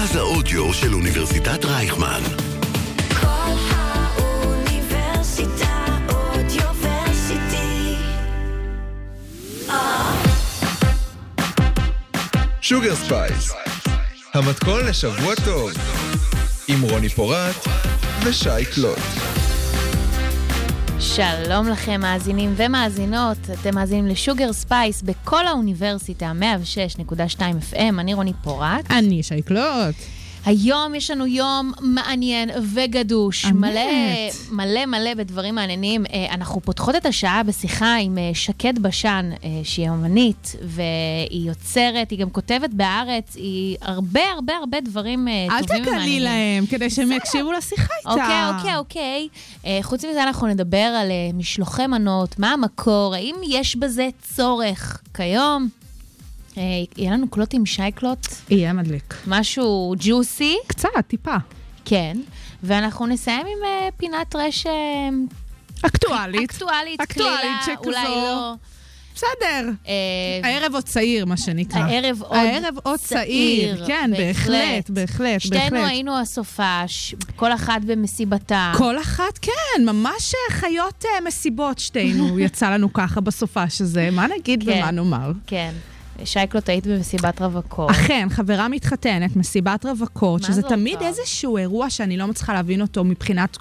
מרכז האודיו של אוניברסיטת רייכמן. קול האוניברסיטה Audioversity. Sugar Spice, המתכון לשבוע טוב, עם רוני פורט ושי קלוט. שלום לכם מאזינים ומאזינות, אתם מאזינים ל Sugar Spice בקול האוניברסיטה, 106.2 FM, אני רוני פורט. אני שי קלוט. היום יש לנו יום מעניין וגדוש, אמת. מלא מלא מלא בדברים מעניינים. אה, אנחנו פותחות את השעה בשיחה עם אה, שקד בשן, אה, שהיא אומנית, והיא יוצרת, היא גם כותבת בארץ, היא הרבה הרבה הרבה דברים אל טובים ומעניינים. להם, כדי שהם יקשיבו לשיחה איתה. אוקיי, אוקיי, אוקיי. חוץ מזה אנחנו נדבר על משלוחי מנות, מה המקור, האם יש בזה צורך כיום. אה, יהיה לנו קלוט עם שייקלוט, יהיה מדליק. משהו ג'וסי, קצת, טיפה. כן. ואנחנו נסיים עם אה, פינת רש אה, אקטואלית. אקטואלית, אקטואלית שכזו. אולי לא. בסדר. אה, הערב עוד צעיר, מה שנקרא. הערב עוד הערב עוד צעיר. כן, בהחלט, בהחלט, שתינו בהחלט. היינו הסופש, כל אחת במסיבתה. כל אחת, כן, ממש חיות מסיבות שתינו, יצא לנו ככה בסופש הזה. מה נגיד כן. ומה נאמר? כן. שייקלוט, היית במסיבת רווקות. אכן, חברה מתחתנת, מסיבת רווקות, שזה זה תמיד אומר? איזשהו אירוע שאני לא מצליחה להבין אותו מבחינת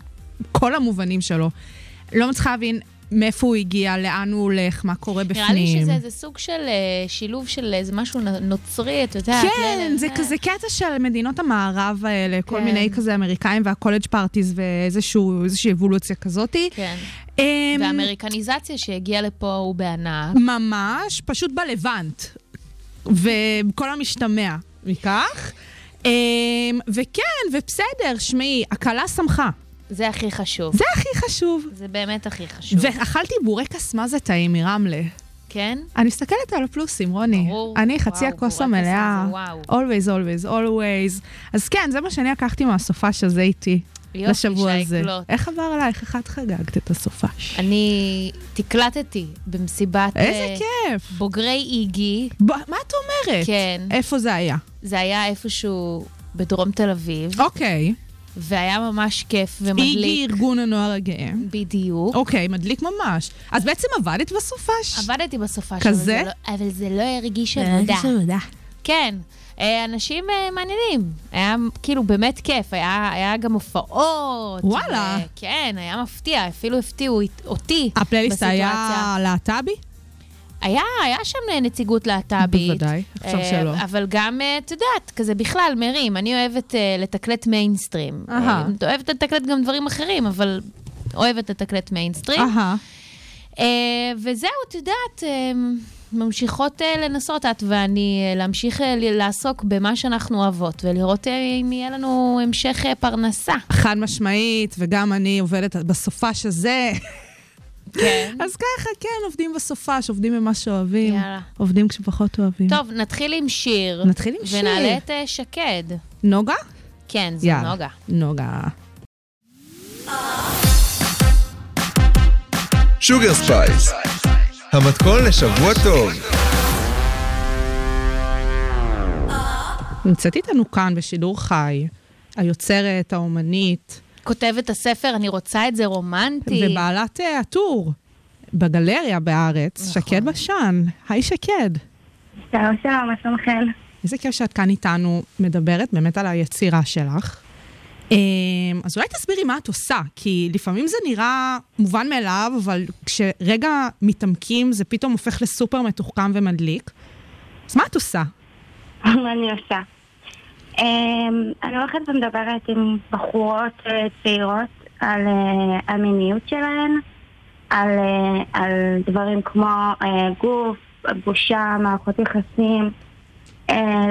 כל המובנים שלו. לא מצליחה להבין מאיפה הוא הגיע, לאן הוא הולך, מה קורה בפנים. נראה לי שזה איזה סוג של אה, שילוב של איזה משהו נוצרי, אתה יודע. כן, זה כזה קטע של מדינות המערב האלה, כל כן. מיני כזה אמריקאים והקולג' פארטיז ואיזושהי אבולוציה כזאתי. כן. אמ, והאמריקניזציה שהגיעה לפה הוא בענק. ממש, פשוט בלבנט. וכל המשתמע מכך. אמ, וכן, ובסדר, שמעי, הכלה שמחה. זה הכי חשוב. זה הכי חשוב. זה באמת הכי חשוב. ואכלתי בורקס מה זה טעים מרמלה. כן? אני מסתכלת על הפלוסים, רוני. ברור. אני חצי הכוס המלאה. וואו. always, always, always. אז כן, זה מה שאני לקחתי מהסופש הזה איתי. יופי, לשבוע הזה. קלוט. איך עבר עלייך? איך את חגגת את הסופש? אני תקלטתי במסיבת איזה אה, כיף. בוגרי איגי. ב- מה את אומרת? כן. איפה זה היה? זה היה איפשהו בדרום תל אביב, אוקיי. והיה ממש כיף ומדליק. איגי ארגון הנוער הגאה. בדיוק. אוקיי, מדליק ממש. אז בעצם עבדת בסופש? עבדתי בסופה כזה? אבל זה לא- אבל זה לא הרגיש עבודה. כן, אנשים אה, מעניינים. היה כאילו באמת כיף, היה, היה גם הופעות. וואלה. ו- כן, היה מפתיע, אפילו הפתיעו אותי הפלייליסט היה. להט"בי? היה, היה שם אה, נציגות להט"בית. בוודאי, אפשר אה, שלא. אבל גם, אה, את יודעת, כזה בכלל, מרים, אני אוהבת אה, לתקלט מיינסטרים. אהה. אה, אוהבת לתקלט גם דברים אחרים, אבל אוהבת לתקלט מיינסטרים. אהה. אה, וזהו, את יודעת, אה, ממשיכות אה, לנסות, את ואני, אה, להמשיך אה, ל- לעסוק במה שאנחנו אוהבות, ולראות אם יהיה לנו המשך פרנסה. חד משמעית, וגם אני עובדת בסופש הזה. כן. אז ככה, כן, עובדים בסופש, עובדים במה שאוהבים. יאללה. עובדים כשפחות אוהבים. טוב, נתחיל עם שיר. נתחיל עם שיר. ונעלה את שקד. נוגה? כן, זה יאללה. נוגה. נוגה. Sugar Spice, המתכון לשבוע טוב. נמצאת איתנו כאן בשידור חי, היוצרת, האומנית, כותבת הספר, אני רוצה את זה רומנטי. ובעלת אה, הטור בגלריה בארץ, נכון. שקד בשן. היי שקד. שלום שלום, מה שלומכם? איזה כיף שאת כאן איתנו, מדברת באמת על היצירה שלך. אמ, אז אולי תסבירי מה את עושה, כי לפעמים זה נראה מובן מאליו, אבל כשרגע מתעמקים זה פתאום הופך לסופר מתוחכם ומדליק. אז מה את עושה? מה אני עושה? אמ, אני הולכת ומדברת עם בחורות אה, צעירות על אה, המיניות שלהן, על, אה, על דברים כמו גוף, בושה, מערכות יחסים.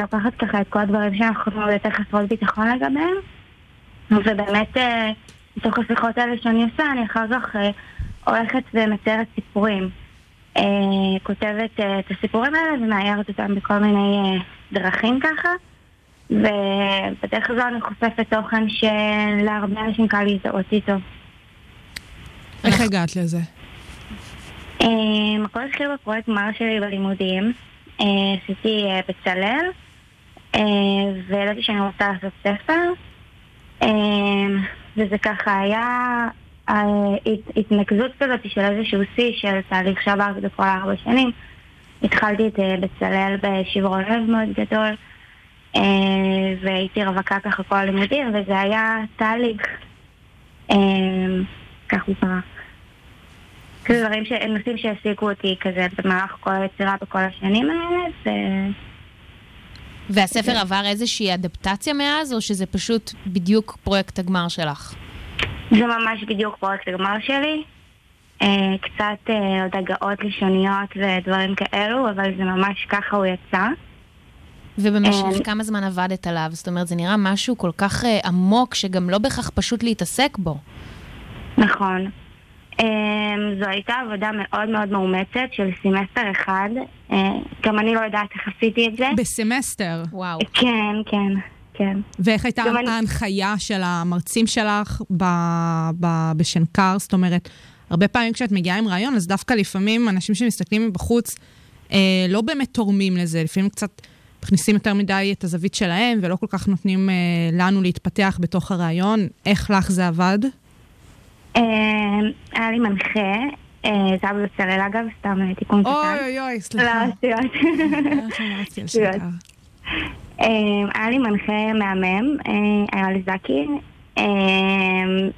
לוקחת ככה את כל הדברים שאנחנו יותר חסרות ביטחון לגביהם. ובאמת, אה, מתוך השיחות האלה שאני עושה, אני אחר כך אה, הולכת ומציירת סיפורים. אה, כותבת את הסיפורים האלה ומאיירת אותם בכל מיני דרכים ככה. ובדרך הזו אני חושפת תוכן שלהרבה אנשים קל להזדהות איתו. איך הגעת לזה? הכל התחיל בפרויקט גמר שלי בלימודים. עשיתי בצלאל, וידעתי שאני רוצה לעשות ספר, וזה ככה היה אה, הת- התנקזות כזאת של איזשהו שיא של תהליך שעברתי בכל ארבע שנים. התחלתי את אה, בצלאל בשברון לב מאוד גדול, אה, והייתי רווקה ככה כל הלימודים, וזה היה תהליך. אה, כך הוא קרה. זה דברים, נושאים שהעסיקו אותי כזה במהלך כל היצירה בכל השנים האלה, והספר עבר איזושהי אדפטציה מאז, או שזה פשוט בדיוק פרויקט הגמר שלך? זה ממש בדיוק פרויקט הגמר שלי. אה, קצת אה, עוד הגאות לשוניות ודברים כאלו, אבל זה ממש ככה הוא יצא. ובמשך אה, כמה זמן עבדת עליו? זאת אומרת, זה נראה משהו כל כך עמוק, שגם לא בהכרח פשוט להתעסק בו. נכון. אה, זו הייתה עבודה מאוד מאוד מאומצת של סמסטר אחד. אה, גם אני לא יודעת איך עשיתי את זה. בסמסטר. וואו. כן, כן, כן. ואיך הייתה גם אני- ההנחיה של המרצים שלך ב- ב- בשנקר? זאת אומרת, הרבה פעמים כשאת מגיעה עם רעיון, אז דווקא לפעמים אנשים שמסתכלים מבחוץ אה, לא באמת תורמים לזה, לפעמים קצת מכניסים יותר מדי את הזווית שלהם, ולא כל כך נותנים אה, לנו להתפתח בתוך הרעיון. איך לך זה עבד? אה, היה לי מנחה, אה, זה היה בבצלאל אגב, סתם אה, תיקון קטן. אוי אוי אוי, לא, סליחה. שטויות. שנקר? אה, היה לי מנחה מהמם, אה, לי זקי. אה,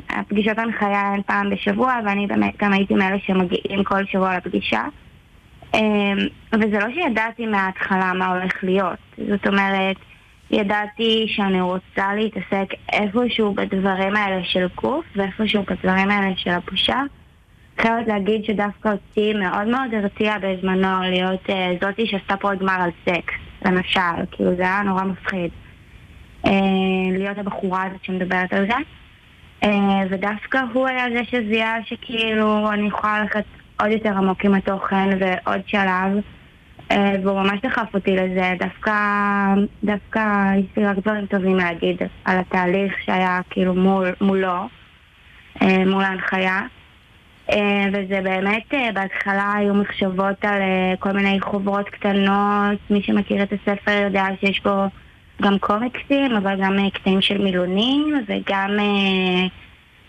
הפגישות הנחיה הן פעם בשבוע, ואני באמת גם הייתי מאלה שמגיעים כל שבוע לפגישה. אה, וזה לא שידעתי מההתחלה מה הולך להיות. זאת אומרת, ידעתי שאני רוצה להתעסק איפשהו בדברים האלה של גוף, ואיפשהו בדברים האלה של הבושה. חייבת להגיד שדווקא אותי מאוד מאוד הרתיע בזמנו להיות uh, זאתי שעשתה פרויקט גמר על סקס, למשל, כאילו זה היה נורא מפחיד. Uh, להיות הבחורה הזאת שמדברת על זה. Uh, ודווקא הוא היה זה שזיהה שכאילו אני יכולה ללכת עוד יותר עמוק עם התוכן ועוד שלב. Uh, והוא ממש דחף אותי לזה, דווקא, דווקא יש לי רק דברים טובים להגיד על התהליך שהיה כאילו מול, מולו, uh, מול ההנחיה. אה, וזה באמת, אה, בהתחלה היו מחשבות על אה, כל מיני חוברות קטנות, מי שמכיר את הספר יודע שיש בו גם קומיקסים, אבל גם אה, קטעים של מילונים, וגם אה,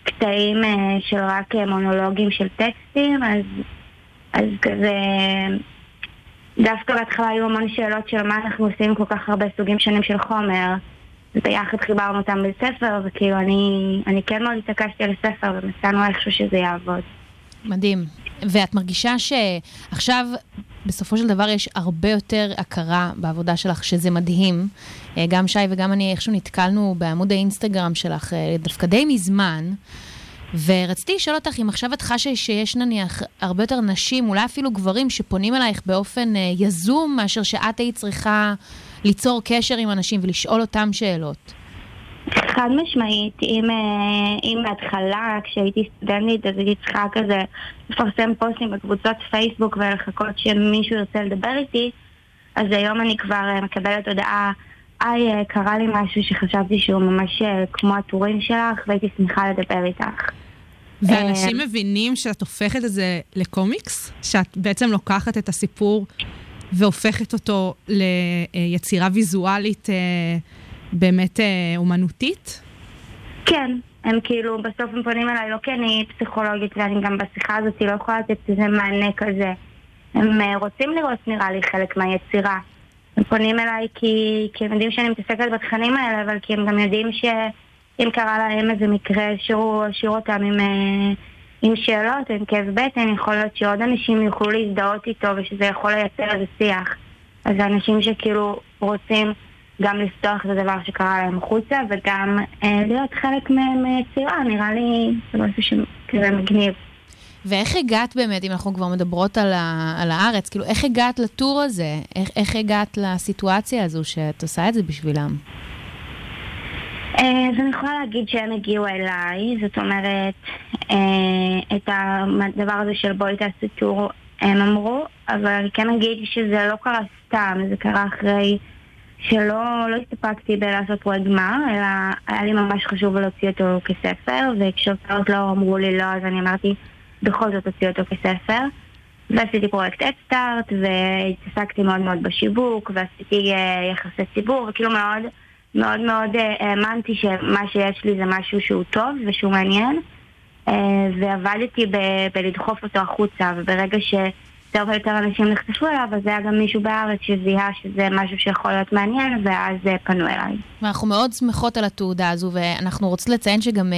קטעים אה, של רק אה, מונולוגים של טקסטים, אז, אז כזה... דווקא בהתחלה היו המון שאלות של מה אנחנו עושים כל כך הרבה סוגים שונים של חומר. וביחד חיברנו אותם בספר, וכאילו אני, אני כן מאוד התעקשתי על הספר, ומצאנו איכשהו שזה יעבוד. מדהים. ואת מרגישה שעכשיו, בסופו של דבר, יש הרבה יותר הכרה בעבודה שלך, שזה מדהים. אה, גם שי וגם אני איכשהו נתקלנו בעמוד האינסטגרם שלך אה, דווקא די מזמן. ורציתי לשאול אותך אם עכשיו את חשה שיש נניח הרבה יותר נשים, אולי אפילו גברים, שפונים אלייך באופן אה, יזום, מאשר שאת היית צריכה ליצור קשר עם אנשים ולשאול אותם שאלות. חד משמעית, אם, אה, אם בהתחלה, כשהייתי סטודנטית, אז הייתי צריכה כזה לפרסם פוסטים בקבוצות פייסבוק ולחכות שמישהו ירצה לדבר איתי, אז היום אני כבר אה, מקבלת הודעה, היי, אה, קרה לי משהו שחשבתי שהוא ממש אה, כמו הטורים שלך, והייתי שמחה לדבר איתך. ואנשים אה, מבינים שאת הופכת את זה לקומיקס? שאת בעצם לוקחת את הסיפור והופכת אותו ליצירה ויזואלית באמת אומנותית? כן, הם כאילו, בסוף הם פונים אליי, לא כי אני פסיכולוגית ואני גם בשיחה הזאת לא יכולה לתת איזה מענה כזה. הם רוצים לראות, נראה לי, חלק מהיצירה. הם פונים אליי כי, כי הם יודעים שאני מתעסקת בתכנים האלה, אבל כי הם גם יודעים שאם קרה להם איזה מקרה שהוא השאיר אותם עם, אה, עם שאלות, עם כאב בטן, יכול להיות שעוד אנשים יוכלו להזדהות איתו ושזה יכול לייצר איזה שיח. אז זה אנשים שכאילו רוצים גם לפתוח את הדבר שקרה להם החוצה וגם אה, להיות חלק מ- מיצירה, נראה לי זה משהו שכזה מגניב. ואיך הגעת באמת, אם אנחנו כבר מדברות על, ה, על הארץ, כאילו, איך הגעת לטור הזה? איך, איך הגעת לסיטואציה הזו שאת עושה את זה בשבילם? אה, אז אני יכולה להגיד שהם הגיעו אליי, זאת אומרת, אה, את הדבר הזה של בואי תעשי טור הם אמרו, אבל אני כן אגיד שזה לא קרה סתם, זה קרה אחרי שלא לא הסתפקתי בלעשות פרויקט גמר, אלא היה לי ממש חשוב להוציא אותו כספר, וכשהוצאות לא אמרו לי לא, אז אני אמרתי, בכל זאת הוציא אותו כספר. ועשיתי פרויקט אדסטארט, והתעסקתי מאוד מאוד בשיווק, ועשיתי אה, יחסי ציבור, וכאילו מאוד מאוד מאוד אה, האמנתי שמה שיש לי זה משהו שהוא טוב ושהוא מעניין, אה, ועבדתי ב- בלדחוף אותו החוצה, וברגע שיותר ויותר אנשים נחשפו אליו, אז היה גם מישהו בארץ שזיהה שזה משהו שיכול להיות מעניין, ואז פנו אליי. ואנחנו מאוד שמחות על התעודה הזו, ואנחנו רוצים לציין שגם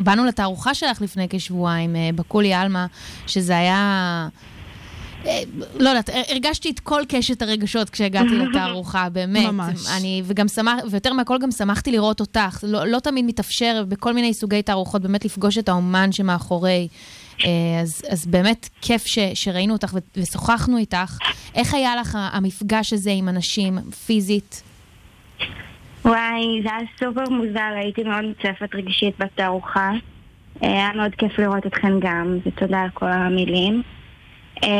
באנו לתערוכה שלך לפני כשבועיים, אה, בקולי עלמה, שזה היה... אה, לא יודעת, הרגשתי את כל קשת הרגשות כשהגעתי לתערוכה, באמת. ממש. אני, וגם שמח, ויותר מהכל גם שמחתי לראות אותך. לא, לא תמיד מתאפשר בכל מיני סוגי תערוכות באמת לפגוש את האומן שמאחורי. אה, אז, אז באמת כיף ש, שראינו אותך ושוחחנו איתך. איך היה לך המפגש הזה עם אנשים, פיזית? וואי, זה היה סופר מוזר, הייתי מאוד מוצפת רגשית בתערוכה. אה, היה מאוד כיף לראות אתכם גם, ותודה על כל המילים. אה,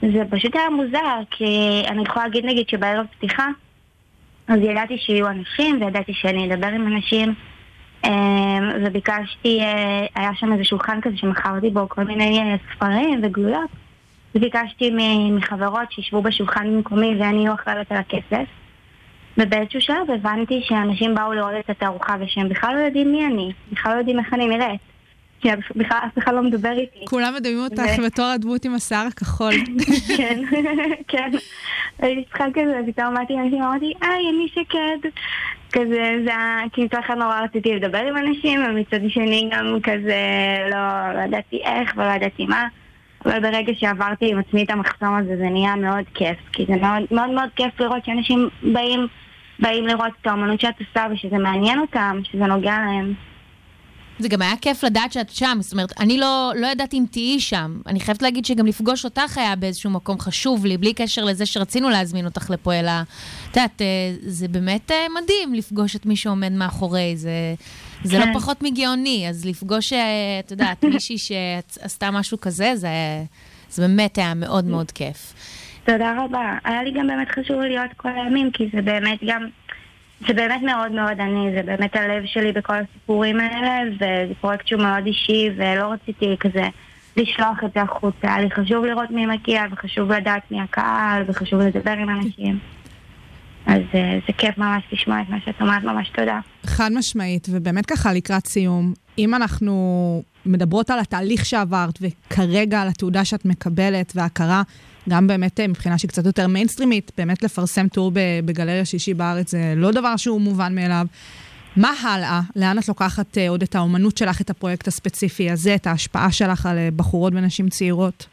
זה פשוט היה מוזר, כי אני יכולה להגיד נגיד שבערב פתיחה, אז ידעתי שיהיו אנשים, וידעתי שאני אדבר עם אנשים, אה, וביקשתי, היה שם איזה שולחן כזה שמכרתי בו כל מיני ספרים וגלויות, וביקשתי מחברות שישבו בשולחן במקומי ואני אחראית על הכסף. ובאיזשהו שלב הבנתי שאנשים באו לראות את התערוכה ושהם בכלל לא יודעים מי אני, בכלל לא יודעים איך אני נראית. כי בכלל אף אחד לא מדבר איתי. כולם מדמים אותך בתור הדמות עם השיער הכחול. כן, כן. הייתי צריכה כזה, פתאום באתי לאנשים ואמרתי, היי, אני שקד. כזה, זה היה, כי מצד אחד נורא רציתי לדבר עם אנשים, ומצד שני גם כזה, לא, לא ידעתי איך ולא ידעתי מה. אבל ברגע שעברתי עם עצמי את המחסום הזה, זה נהיה מאוד כיף. כי זה מאוד מאוד, מאוד כיף לראות שאנשים באים, באים לראות את האמנות שאת עושה, ושזה מעניין אותם, שזה נוגע להם. זה גם היה כיף לדעת שאת שם, זאת אומרת, אני לא, לא ידעתי אם תהיי שם. אני חייבת להגיד שגם לפגוש אותך היה באיזשהו מקום חשוב לי, בלי קשר לזה שרצינו להזמין אותך לפה, אלא, את יודעת, אה, זה באמת אה, מדהים לפגוש את מי שעומד מאחורי, זה, זה כן. לא פחות מגאוני, אז לפגוש, אה, את יודעת, מישהי שעשתה משהו כזה, זה, זה באמת היה מאוד מאוד כיף. תודה רבה. היה לי גם באמת חשוב להיות כל הימים, כי זה באמת גם... זה באמת מאוד מאוד אני, זה באמת הלב שלי בכל הסיפורים האלה, וזה פרויקט שהוא מאוד אישי, ולא רציתי כזה לשלוח את זה החוצה. היה לי חשוב לראות מי מגיע, וחשוב לדעת מי הקהל, וחשוב לדבר עם אנשים. אז אה, זה כיף ממש לשמוע את מה שאת אומרת, ממש תודה. חד משמעית, ובאמת ככה לקראת סיום, אם אנחנו מדברות על התהליך שעברת, וכרגע על התעודה שאת מקבלת וההכרה, גם באמת אה, מבחינה שהיא קצת יותר מיינסטרימית, באמת לפרסם טור בגלריה שישי בארץ זה לא דבר שהוא מובן מאליו. מה הלאה? לאן את לוקחת אה, עוד את האומנות שלך, את הפרויקט הספציפי הזה, את ההשפעה שלך על אה, בחורות ונשים צעירות?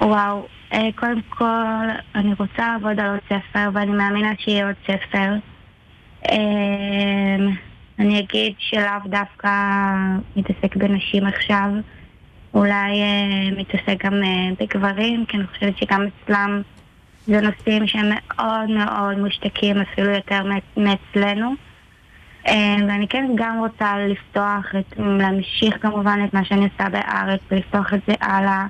וואו, קודם כל, אני רוצה לעבוד על עוד ספר, ואני מאמינה שיהיה עוד ספר. אני אגיד שלאו דווקא מתעסק בנשים עכשיו, אולי אה, מתעסק גם אה, בגברים, כי אני חושבת שגם אצלם זה נושאים שהם מאוד מאוד מושתקים, אפילו יותר מאצלנו. אה, ואני כן גם רוצה לפתוח, את, להמשיך כמובן את מה שאני עושה בארץ, ולפתוח את זה הלאה.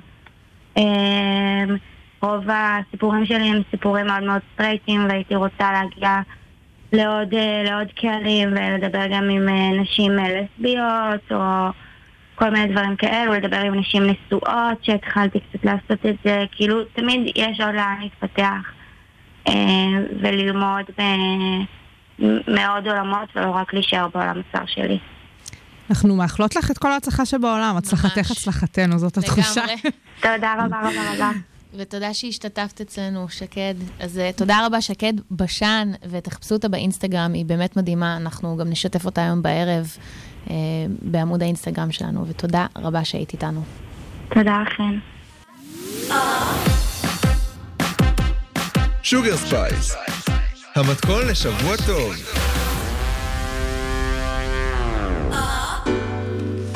אמ, רוב הסיפורים שלי הם סיפורים מאוד מאוד סטרייטים והייתי רוצה להגיע לעוד, אה, לעוד קהלים ולדבר גם עם אה, נשים אה, לסביות או כל מיני דברים כאלו, לדבר עם נשים נשואות שהתחלתי קצת לעשות את זה, כאילו תמיד יש עוד לאן להתפתח אה, וללמוד במאוד עולמות ולא רק להישאר בעולם הצר שלי. אנחנו מאחלות לך את כל ההצלחה שבעולם, הצלחתך. הצלחתנו, זאת התחושה. תודה רבה רבה רבה. ותודה שהשתתפת אצלנו, שקד. אז אה, תודה רבה, שקד בשן, ותחפשו אותה באינסטגרם, היא באמת מדהימה. אנחנו גם נשתף אותה היום בערב בעמוד האינסטגרם שלנו, ותודה רבה שהיית איתנו. תודה לכם. Sugar Spice, המתכון לשבוע טוב.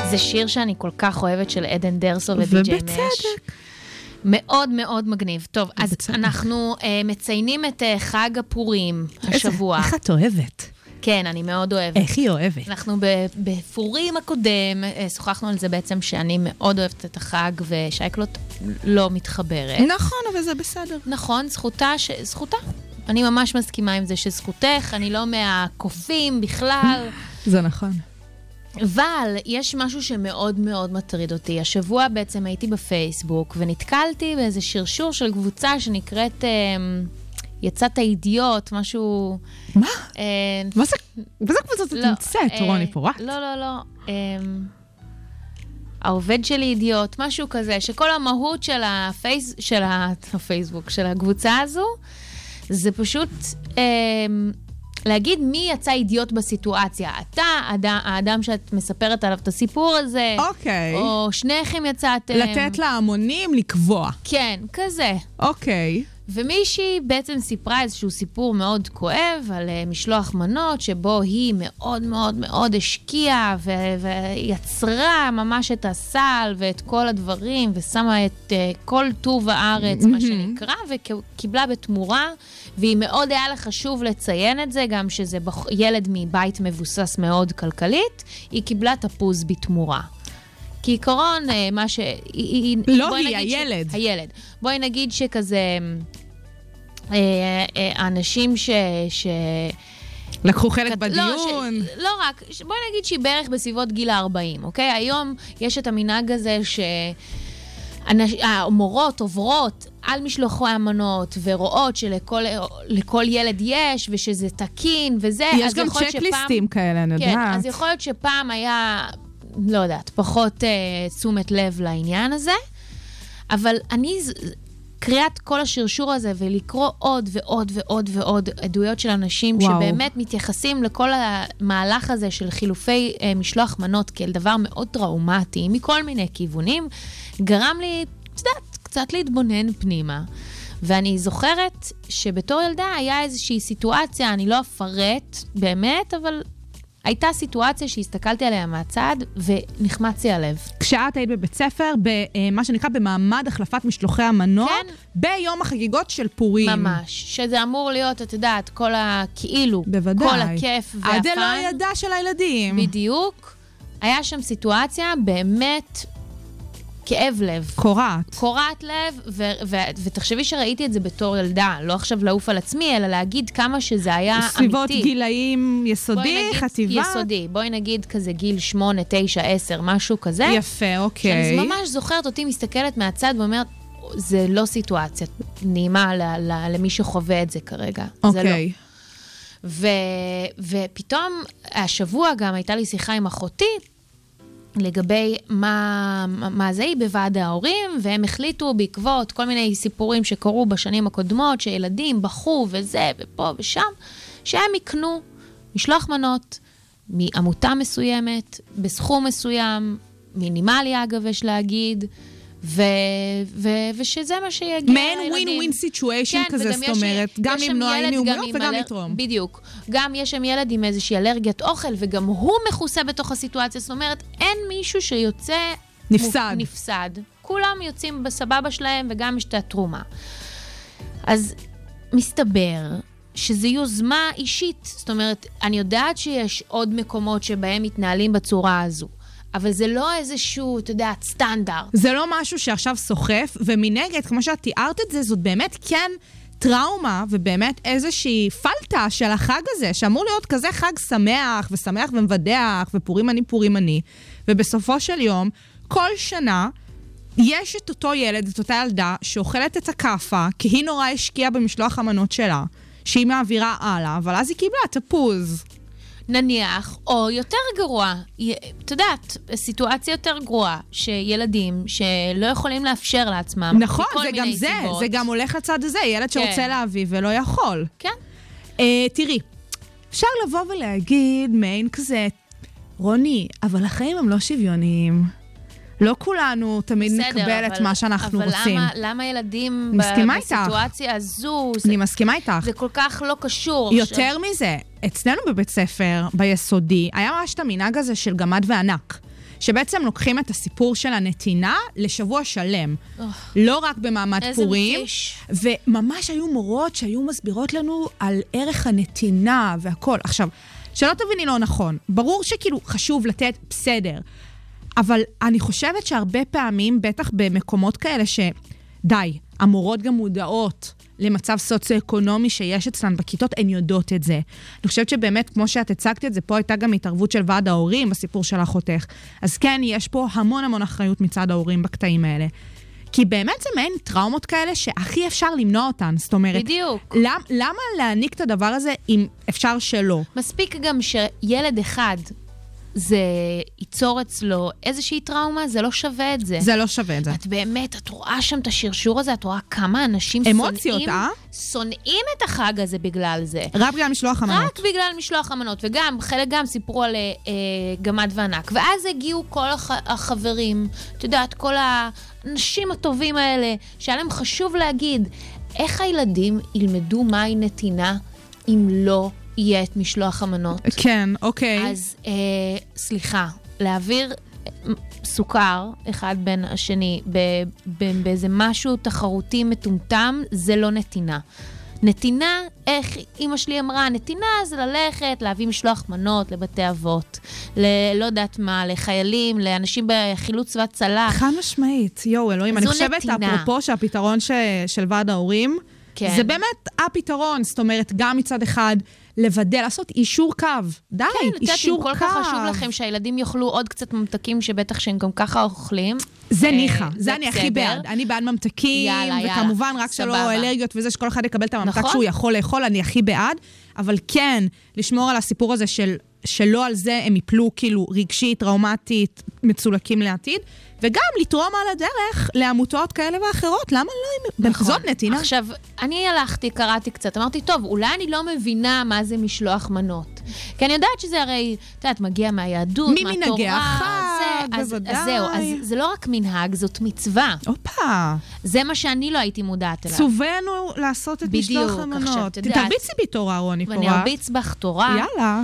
זה שיר שאני כל כך אוהבת של עדן דרסו ודי.ג'יי מאש. ובצדק. מאוד מאוד מגניב. טוב, אז ובצדק. אנחנו uh, מציינים את uh, חג הפורים השבוע. איך את אוהבת? כן, אני מאוד אוהבת. איך היא אוהבת? אנחנו בפורים הקודם, אה, שוחחנו על זה בעצם שאני מאוד אוהבת את החג ושייקלוט לא מתחברת. נכון, אבל זה בסדר. נכון, זכותה, ש... זכותה. אני ממש מסכימה עם זה שזכותך, אני לא מהקופים בכלל. זה נכון. אבל יש משהו שמאוד מאוד מטריד אותי. השבוע בעצם הייתי בפייסבוק ונתקלתי באיזה שרשור של קבוצה שנקראת אה, יצאת אידיוט, משהו... מה? אה, מה זה, באיזה קבוצה את לא, נמצאת, אה, רוני פורט? לא, לא, לא. אה, העובד שלי אידיוט, משהו כזה, שכל המהות של, הפייס, של הפייסבוק, של הקבוצה הזו, זה פשוט אה, להגיד מי יצא אידיוט בסיטואציה. אתה, האד, האדם שאת מספרת עליו את הסיפור הזה, אוקיי. או שניכם יצאתם. לתת להמונים לקבוע. כן, כזה. אוקיי. ומישהי בעצם סיפרה איזשהו סיפור מאוד כואב על uh, משלוח מנות, שבו היא מאוד מאוד מאוד השקיעה ו- ויצרה ממש את הסל ואת כל הדברים, ושמה את uh, כל טוב הארץ, מה שנקרא, וקיבלה בתמורה, והיא מאוד היה לה חשוב לציין את זה, גם שזה בח- ילד מבית מבוסס מאוד כלכלית, היא קיבלה תפוז בתמורה. כעיקרון, אה, מה ש... לא היא, נגיד ש- הילד. הילד. בואי נגיד שכזה... אה, אה, אנשים ש... ש... לקחו חלק לא, בדיון. ש... לא רק, ש... בואי נגיד שהיא בערך בסביבות גיל ה-40, אוקיי? היום יש את המנהג הזה ש... אנש... המורות עוברות על משלוחי המנות ורואות שלכל לכל ילד יש ושזה תקין וזה, יש גם צ'קליסטים כאלה, אני כן, יודעת. אז יכול להיות שפעם היה, לא יודעת, פחות אה, תשומת לב לעניין הזה, אבל אני, קריאת כל השרשור הזה ולקרוא עוד ועוד ועוד ועוד עדויות של אנשים וואו. שבאמת מתייחסים לכל המהלך הזה של חילופי אה, משלוח מנות כאל דבר מאוד טראומטי, מכל מיני כיוונים, גרם לי, את יודעת, קצת להתבונן פנימה. ואני זוכרת שבתור ילדה היה איזושהי סיטואציה, אני לא אפרט באמת, אבל הייתה סיטואציה שהסתכלתי עליה מהצד ונחמץ לי הלב. כשאת היית בבית ספר, במה שנקרא במעמד החלפת משלוחי המנות, כן. ביום החגיגות של פורים. ממש. שזה אמור להיות, את יודעת, כל ה... כאילו, בוודאי. כל הכיף והפאן. עד אלוהי ידע של הילדים. בדיוק. היה שם סיטואציה באמת כאב לב. קורעת. קורעת לב, ו- ו- ותחשבי שראיתי את זה בתור ילדה, לא עכשיו לעוף על עצמי, אלא להגיד כמה שזה היה אמיתי. סביבות גילאים יסודי, חטיבה. יסודי. בואי נגיד כזה גיל 8, 9, 10, משהו כזה. יפה, אוקיי. שאני ממש זוכרת אותי מסתכלת מהצד ואומרת, זה לא סיטואציה נעימה ל- ל- למי שחווה את זה כרגע. זה לא. אוקיי. ו, ופתאום, השבוע גם הייתה לי שיחה עם אחותי לגבי מה, מה זה היא בוועד ההורים, והם החליטו בעקבות כל מיני סיפורים שקרו בשנים הקודמות, שילדים בכו וזה, ופה ושם, שהם יקנו משלוח מנות מעמותה מסוימת, בסכום מסוים, מינימלי אגב, יש להגיד. ו- ו- ושזה מה שיגיע מעין לילדים. win win situation כזה, זאת אומרת, גם ילד לאומיות גם עם וגם לתרום. בדיוק. גם יש שם ילד עם איזושהי אלרגיית אוכל, וגם הוא מכוסה בתוך הסיטואציה. זאת אומרת, אין מישהו שיוצא... נפסד. מופ- נפסד. כולם יוצאים בסבבה שלהם, וגם יש את התרומה. אז מסתבר שזו יוזמה אישית. זאת אומרת, אני יודעת שיש עוד מקומות שבהם מתנהלים בצורה הזו. אבל זה לא איזשהו, אתה יודעת, סטנדרט. זה לא משהו שעכשיו סוחף, ומנגד, כמו שאת תיארת את זה, זאת באמת כן טראומה, ובאמת איזושהי פלטה של החג הזה, שאמור להיות כזה חג שמח, ושמח ומבדח, ופורים אני פורים אני, ובסופו של יום, כל שנה, יש את אותו ילד, את אותה ילדה, שאוכלת את הכאפה, כי היא נורא השקיעה במשלוח המנות שלה, שהיא מעבירה הלאה, אבל אז היא קיבלה תפוז. נניח, או יותר גרוע, את יודעת, סיטואציה יותר גרועה, שילדים שלא יכולים לאפשר לעצמם, נכון, זה גם זה, סיבות. זה גם הולך לצד הזה, ילד כן. שרוצה להביא ולא יכול. כן. Uh, תראי, אפשר לבוא ולהגיד מעין כזה, רוני, אבל החיים הם לא שוויוניים. לא כולנו תמיד בסדר, נקבל את אבל- מה שאנחנו אבל רוצים. למה, למה ילדים ב-. בסיטואציה הזו, זה, אני מסכימה איתך. זה כל כך לא קשור. יותר מזה, אצלנו בבית ספר, ביסודי, היה ממש את המנהג הזה של גמד וענק. שבעצם לוקחים את הסיפור של הנתינה לשבוע שלם. לא רק במעמד איזה פורים. מתיש. וממש היו מורות שהיו מסבירות לנו על ערך הנתינה והכל. עכשיו, שלא תביני לא נכון, ברור שכאילו חשוב לתת בסדר, אבל אני חושבת שהרבה פעמים, בטח במקומות כאלה שדי, המורות גם מודעות למצב סוציו-אקונומי שיש אצלן בכיתות, הן יודעות את זה. אני חושבת שבאמת, כמו שאת הצגת את זה, פה הייתה גם התערבות של ועד ההורים בסיפור של אחותך. אז כן, יש פה המון המון אחריות מצד ההורים בקטעים האלה. כי באמת זה מעין טראומות כאלה שהכי אפשר למנוע אותן. זאת אומרת, בדיוק. למ, למה להעניק את הדבר הזה אם אפשר שלא? מספיק גם שילד אחד, זה ייצור אצלו איזושהי טראומה, זה לא שווה את זה. זה לא שווה את זה. את באמת, את רואה שם את השרשור הזה, את רואה כמה אנשים אמוציות, שונאים, אה? שונאים את החג הזה בגלל זה. רק בגלל משלוח המנות. רק בגלל משלוח המנות, וגם, חלק גם סיפרו על אה, אה, גמד וענק. ואז הגיעו כל הח, החברים, את יודעת, כל האנשים הטובים האלה, שהיה להם חשוב להגיד, איך הילדים ילמדו מהי נתינה אם לא יהיה את משלוח המנות? כן, אוקיי. אז אה, סליחה, להעביר סוכר אחד בין השני באיזה משהו תחרותי מטומטם, זה לא נתינה. נתינה, איך אימא שלי אמרה, נתינה זה ללכת, להביא משלוח מנות לבתי אבות, ללא יודעת מה, לחיילים, לאנשים בחילוץ והצלה. חד משמעית, יואו, אלוהים. אני חושבת, נתינה. אפרופו, שהפתרון ש... של ועד ההורים, כן. זה באמת הפתרון. זאת אומרת, גם מצד אחד, לוודא, לעשות אישור קו. די, כן, את יודעת, אם אישור כל קו. כך חשוב לכם שהילדים יאכלו עוד קצת ממתקים שבטח שהם גם ככה אוכלים. זה אה, ניחא, זה אני הכי. בעד. אני בעד ממתקים, יאללה, יאללה, וכמובן, רק שלא. אלרגיות וזה, שכל אחד יקבל את הממתק נכון. שהוא יכול לאכול, אני הכי בעד. אבל כן, לשמור על הסיפור הזה של... שלא על זה הם יפלו כאילו רגשית, טראומטית, מצולקים לעתיד, וגם לתרום על הדרך לעמותות כאלה ואחרות. למה לא? נכון. זאת נתינה. עכשיו, אני הלכתי, קראתי קצת, אמרתי, טוב, אולי אני לא מבינה מה זה משלוח מנות. כי אני יודעת שזה הרי, את יודעת, מגיע מהיהדות, מהתורה. ממנהגי החג, בוודאי. אז זהו, אז זה לא רק מנהג, זאת מצווה. הופה, זה מה שאני לא הייתי מודעת אליו. צווינו לעשות את בדיוק, משלוח עכשיו, המנות. את יודעת- תרביצי בי תורה, רוני ואני פורט. ארביץ בך תורה. יאללה.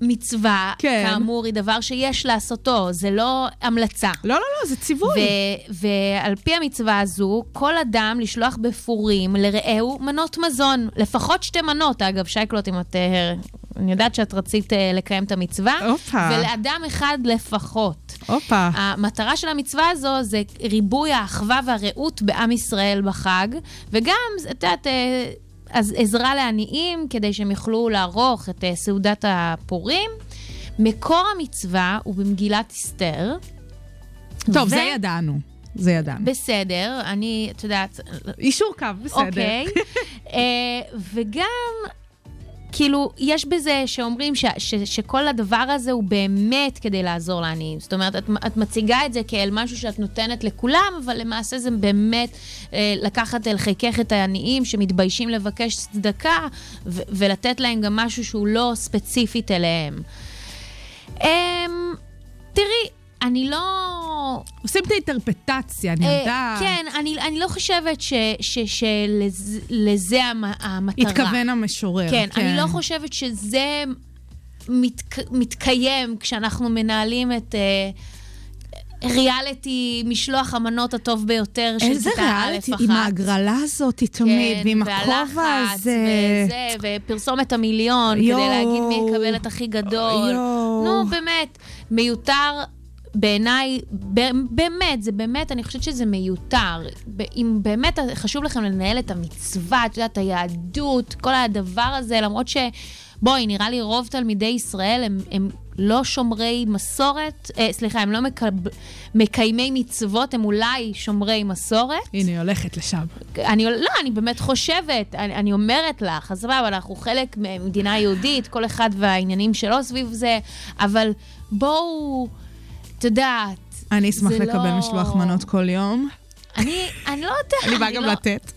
מצווה, כן. כאמור, היא דבר שיש לעשותו, זה לא המלצה. לא, לא, לא, זה ציווי. ועל פי המצווה הזו, כל אדם לשלוח בפורים לרעהו מנות מזון. לפחות שתי מנות, אגב, שייקלוט, אם את... אה, אני יודעת שאת רצית אה, לקיים את המצווה. הופה. ולאדם אחד לפחות. הופה. המטרה של המצווה הזו זה ריבוי האחווה והרעות בעם ישראל בחג, וגם, את יודעת, אה, אז עזרה לעניים כדי שהם יוכלו לערוך את אה, סעודת הפורים. מקור המצווה הוא במגילת אסתר. טוב, ו- זה ידענו. זה ידענו. בסדר, אני, את יודעת, אישור קו, בסדר. אוקיי. אה, וגם, כאילו, יש בזה שאומרים ש, ש, שכל הדבר הזה הוא באמת כדי לעזור לעניים. זאת אומרת, את, את מציגה את זה כאל משהו שאת נותנת לכולם, אבל למעשה זה באמת אה, לקחת אל חיקך את העניים שמתביישים לבקש צדקה, ו, ולתת להם גם משהו שהוא לא ספציפית אליהם. אה, תראי, אני לא... עושים את האינטרפטציה, אני אה, יודעת. כן, אני, אני לא חושבת שלזה המטרה. התכוון המשורר. כן, אני לא חושבת שזה מתק, מתקיים כשאנחנו מנהלים את אה, ריאליטי משלוח המנות הטוב ביותר של איזה כיתה א' ריאליטי, אחת. עם ההגרלה הזאת תמיד, כן, ועם הכובע הזה. וזה, ופרסומת המיליון, יואו. כדי להגיד מי יקבל את הכי גדול. יואו. נו, באמת, מיותר. בעיניי, באמת, זה באמת, אני חושבת שזה מיותר. אם באמת חשוב לכם לנהל את המצווה, את יודעת, היהדות, כל הדבר הזה, למרות ש... בואי, נראה לי רוב תלמידי ישראל הם, הם לא שומרי מסורת, אה, סליחה, הם לא מקב... מקיימי מצוות, הם אולי שומרי מסורת. הנה, היא הולכת לשם. אני, לא, אני באמת חושבת, אני, אני אומרת לך, אז סבבה, אנחנו חלק ממדינה יהודית, כל אחד והעניינים שלו סביב זה, אבל בואו, את יודעת, אני אשמח לקבל לא- משלוח מנות כל יום. אני, אני לא יודעת, אני באה גם לא, לתת.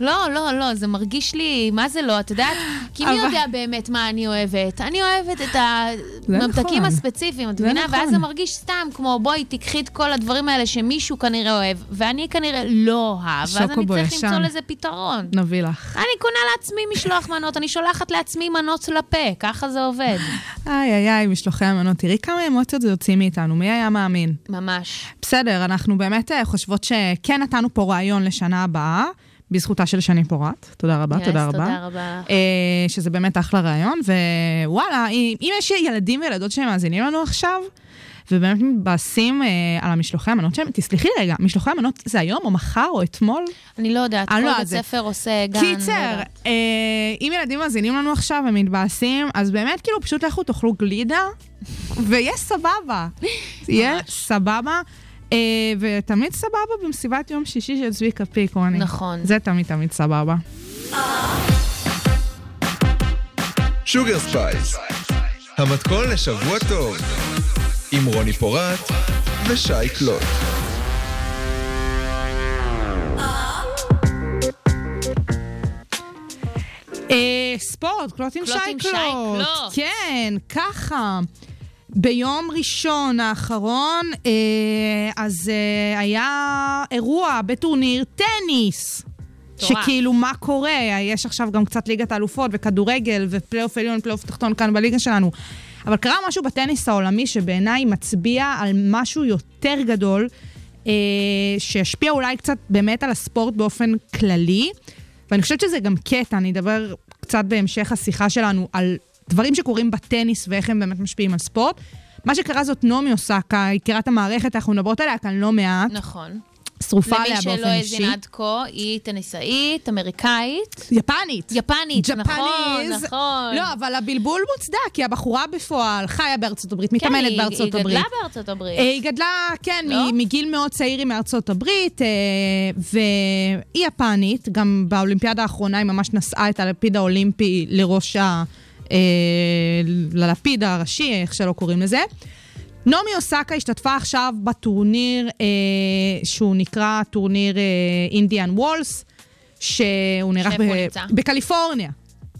לא, לא, לא, זה מרגיש לי, מה זה לא, את יודעת? כי מי יודע באמת מה אני אוהבת? אני אוהבת את זה הממתקים נכון. הספציפיים, את זה מבינה? נכון. ואז זה מרגיש סתם כמו, בואי, תיקחי את כל הדברים האלה שמישהו כנראה אוהב, ואני כנראה לא אוהב, ואז אני צריך. למצוא לזה פתרון. נביא לך. אני קונה לעצמי משלוח מנות, אני שולחת לעצמי מנות לפה, ככה זה עובד. איי, איי, איי, משלוחי המנות. תראי כמה אמוציות זה יוצאים מאיתנו, מי היה מאמין? ממש. בסדר, אנחנו באמת אה, חושבות שכן נתנו פה רעיון לשנה הבאה, בזכותה של שני פורט. תודה רבה, יס, תודה רבה. תודה רבה. אה, שזה באמת אחלה רעיון, ווואלה, אם, אם יש ילדים וילדות שמאזינים לנו עכשיו, ובאמת מתבאסים אה, על המשלוחי המנות שלהם. תסלחי רגע, משלוחי המנות זה היום או מחר או אתמול? אני לא יודעת, אני כל לא בית. ספר עושה גן. לא קיצר, יודעת. אה, אם ילדים מאזינים לנו עכשיו ומתבאסים, אז באמת כאילו פשוט לכו תאכלו גלידה, ויהיה סבבה. יהיה. סבבה. אה, ותמיד סבבה במסיבת יום שישי של צביקה פיק, רוני. נכון. זה תמיד תמיד סבבה. Sugar Spice, המתכון לשבוע טוב, עם רוני פורט ושי קלוט. אה, ספורט, קלוט עם קלוט שי עם שי קלוט. קלוט. כן, ככה. ביום ראשון האחרון, אה, אז אה, היה אירוע בטורניר טניס. שכאילו, מה קורה? יש עכשיו גם קצת ליגת האלופות וכדורגל ופלייאוף עליון, פלייאוף תחתון כאן בליגה שלנו. אבל קרה משהו בטניס העולמי שבעיניי מצביע על משהו יותר גדול, אה, שישפיע אולי קצת באמת על הספורט באופן כללי. ואני חושבת שזה גם קטע, אני אדבר קצת בהמשך השיחה שלנו על דברים שקורים בטניס ואיך הם באמת משפיעים על ספורט. מה שקרה זאת נעמי אוסקה, יקירת המערכת, אנחנו מדברות עליה כאן לא מעט, נכון. שרופה למי עליה שלא באופן אישי. האזין עד כה, היא טניסאית, אמריקאית. יפנית. יפנית, נכון, ג'פניז. נכון. לא, אבל הבלבול מוצדק, כי הבחורה בפועל חיה בארצות הברית, כן, מתאמנת היא- בארצות היא הברית. גדלה בארצות הברית. היא גדלה, כן, לא? מגיל מאוד צעיר היא מארצות הברית, אה, והיא יפנית, גם באולימפיאדה האחרונה היא ממש נשאה את הלפיד האולימפי לראש ה... אה, ללפיד הראשי, איך שלא קוראים לזה. נעמי אוסקה השתתפה עכשיו בטורניר אה, שהוא נקרא טורניר אינדיאן וולס, שהוא נערך נמצא? בקליפורניה.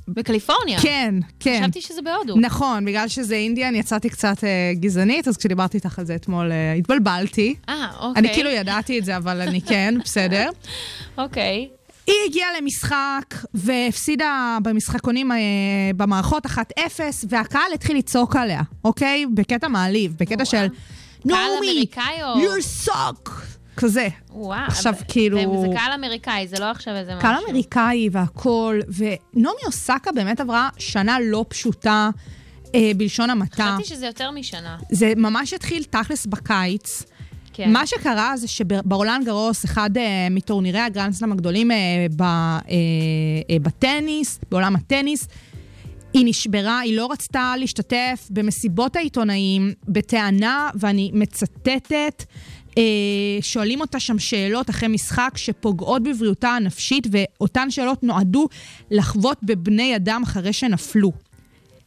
בקליפורניה. כן, כן. חשבתי שזה בהודו. נכון, בגלל שזה אינדיאן יצאתי קצת אה, גזענית, אז כשדיברתי איתך על זה אתמול אה, התבלבלתי. אה, אוקיי. אני כאילו ידעתי את זה, אבל אני כן, בסדר. אוקיי. היא הגיעה למשחק והפסידה במשחקונים, אה, במערכות 1-0, והקהל התחיל לצעוק עליה, אוקיי? בקטע מעליב, בקטע. של... קהל נעמי, אמריקאי או- you're suck! כזה. וואו. עכשיו, אבל- כאילו- זה קהל אמריקאי, זה לא עכשיו איזה משהו. קהל אמריקאי והכול, ונעמי אוסקה באמת עברה שנה לא פשוטה, אה, בלשון המעטה. חשבתי שזה יותר משנה. זה ממש התחיל תכלס בקיץ. כן. מה שקרה זה שברולנד גרוס, אחד uh, מטורנירי הגרנדסלאם הגדולים uh, ב, uh, uh, בטניס, בעולם הטניס, היא נשברה, היא לא רצתה להשתתף במסיבות העיתונאים בטענה, ואני מצטטת, uh, שואלים אותה שם שאלות אחרי משחק שפוגעות בבריאותה הנפשית, ואותן שאלות נועדו לחוות בבני אדם אחרי שנפלו.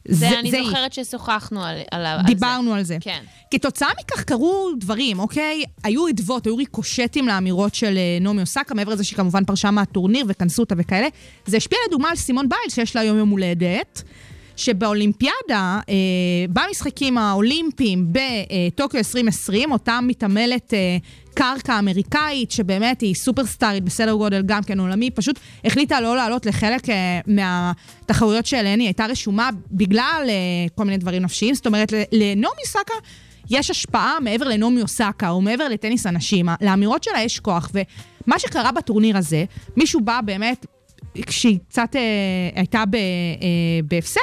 זה, אני היא. זוכרת ששוחחנו על, על, על זה. דיברנו על זה. כן. כתוצאה מכך קרו דברים, אוקיי? היו אדוות, היו ריקושטים לאמירות של אה, נעמי אוסקה, מעבר לזה שהיא כמובן פרשה מהטורניר וכנסו אותה וכאלה. זה השפיע לדוגמה על סימון ביילס, שיש לה היום יום הולדת, שבאולימפיאדה, אה, במשחקים האולימפיים בטוקיו 2020, אותה מתעמלת אה, קרקע אמריקאית, שבאמת היא סופרסטארית בסדר גודל גם כן עולמי, פשוט החליטה לא לעלות לחלק אה, מהתחרויות שאליהן היא הייתה רשומה בגלל אה, כל מיני דברים נפשיים. זאת אומרת, לנעמי אוסקה יש השפעה מעבר לנעמי אוסקה, או מעבר לטניס הנשים. לאמירות שלה יש כוח, ומה שקרה בטורניר הזה, מישהו בא באמת, כשהיא קצת אה, הייתה ב, אה, בהפסד,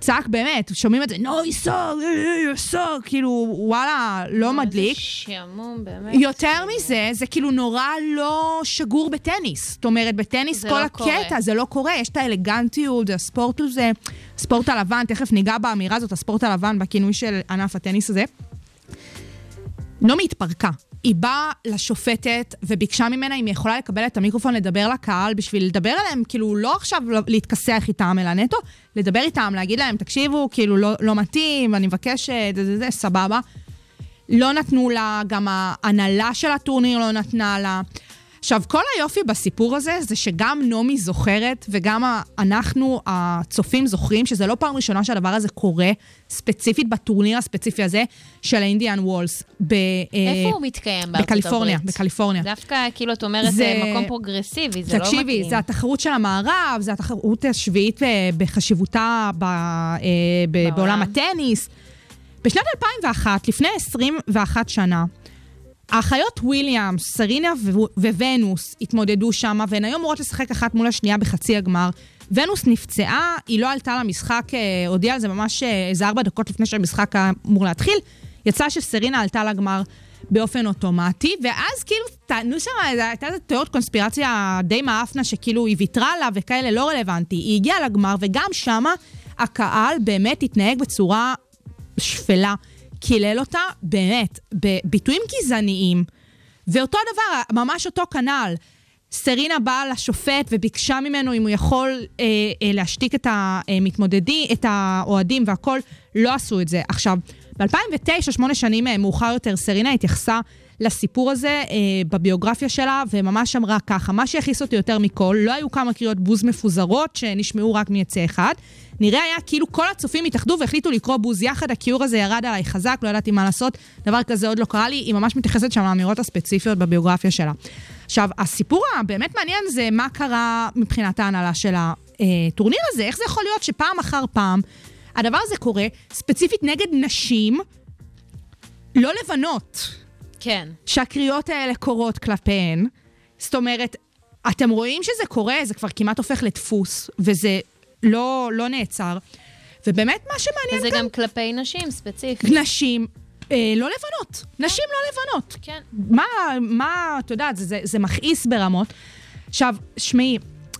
צעק באמת, שומעים את זה, no, you suck, you suck, כאילו, וואלה, לא מדליק. איזה שעמום, באמת. יותר מזה, זה כאילו נורא לא שגור בטניס. זאת אומרת, בטניס כל לא הקטע, קורה. זה לא קורה, יש את האלגנטיות, הספורט הזה, ספורט הלבן, תכף ניגע באמירה הזאת, הספורט הלבן, בכינוי של ענף הטניס הזה. נעמי התפרקה. היא באה לשופטת וביקשה ממנה אם היא יכולה לקבל את המיקרופון לדבר לקהל בשביל לדבר עליהם, כאילו לא עכשיו להתכסח איתם, אלא נטו, לדבר איתם, להגיד להם, תקשיבו, כאילו לא, לא מתאים, אני מבקשת, זה, זה, זה, סבבה. לא נתנו לה, גם ההנהלה של הטורניר לא נתנה לה. עכשיו, כל היופי בסיפור הזה, זה שגם נעמי זוכרת, וגם אנחנו, הצופים, זוכרים שזה לא פעם ראשונה שהדבר הזה קורה, ספציפית בטורניר הספציפי הזה של האינדיאן וולס. ב, אה, איפה הוא מתקיים בארצות בקליפורניה, הברית? בקליפורניה. דווקא, כאילו, את אומרת, זה- זה מקום פרוגרסיבי, זה לא מתאים. תקשיבי, זה התחרות של המערב, זה התחרות השביעית אה, בחשיבותה ב, אה, ב, בעולם. בעולם הטניס. בשנת 2001, לפני 21 שנה, האחיות וויליאמס, סרינה וונוס התמודדו שם, והן היו אמורות לשחק אחת מול השנייה בחצי הגמר. ונוס נפצעה, היא לא עלתה למשחק, אה, הודיעה על זה ממש אה, איזה ארבע דקות לפני שהמשחק אמור להתחיל. יצא שסרינה עלתה לגמר באופן אוטומטי, ואז כאילו טענו שם, הייתה איזו תיאוריות קונספירציה די מאפנה, שכאילו היא ויתרה לה וכאלה, לא רלוונטי. היא הגיעה לגמר, וגם שמה הקהל באמת התנהג בצורה שפלה. קילל אותה, באמת, בביטויים גזעניים. ואותו דבר, ממש אותו כנ"ל. סרינה באה לשופט וביקשה ממנו אם הוא יכול אה, אה, להשתיק את המתמודדים, את האוהדים והכול, לא עשו את זה. עכשיו, ב-2009, שמונה שנים אה, מאוחר יותר, סרינה התייחסה לסיפור הזה אה, בביוגרפיה שלה, וממש אמרה ככה, מה שהכעיס אותי יותר מכל, לא היו כמה קריאות בוז מפוזרות שנשמעו רק מיצא אחד. נראה היה כאילו כל הצופים התאחדו והחליטו לקרוא בוז יחד, הכיעור הזה ירד עליי חזק, לא ידעתי מה לעשות, דבר כזה עוד לא קרה לי, היא ממש מתייחסת שם לאמירות הספציפיות בביוגרפיה שלה. עכשיו, הסיפור הבאמת מעניין זה מה קרה מבחינת ההנהלה של הטורניר הזה, איך זה יכול להיות שפעם אחר פעם הדבר הזה קורה ספציפית נגד נשים לא לבנות. כן. שהקריאות האלה קורות כלפיהן. זאת אומרת, אתם רואים שזה קורה, זה כבר כמעט הופך לדפוס, וזה לא, לא נעצר. ובאמת מה שמעניין וזה כאן... וזה גם כלפי נשים ספציפית. נשים אה, לא לבנות. נשים לא לבנות. כן. מה, מה, את יודעת, זה, זה, זה מכעיס ברמות. עכשיו, שמעי,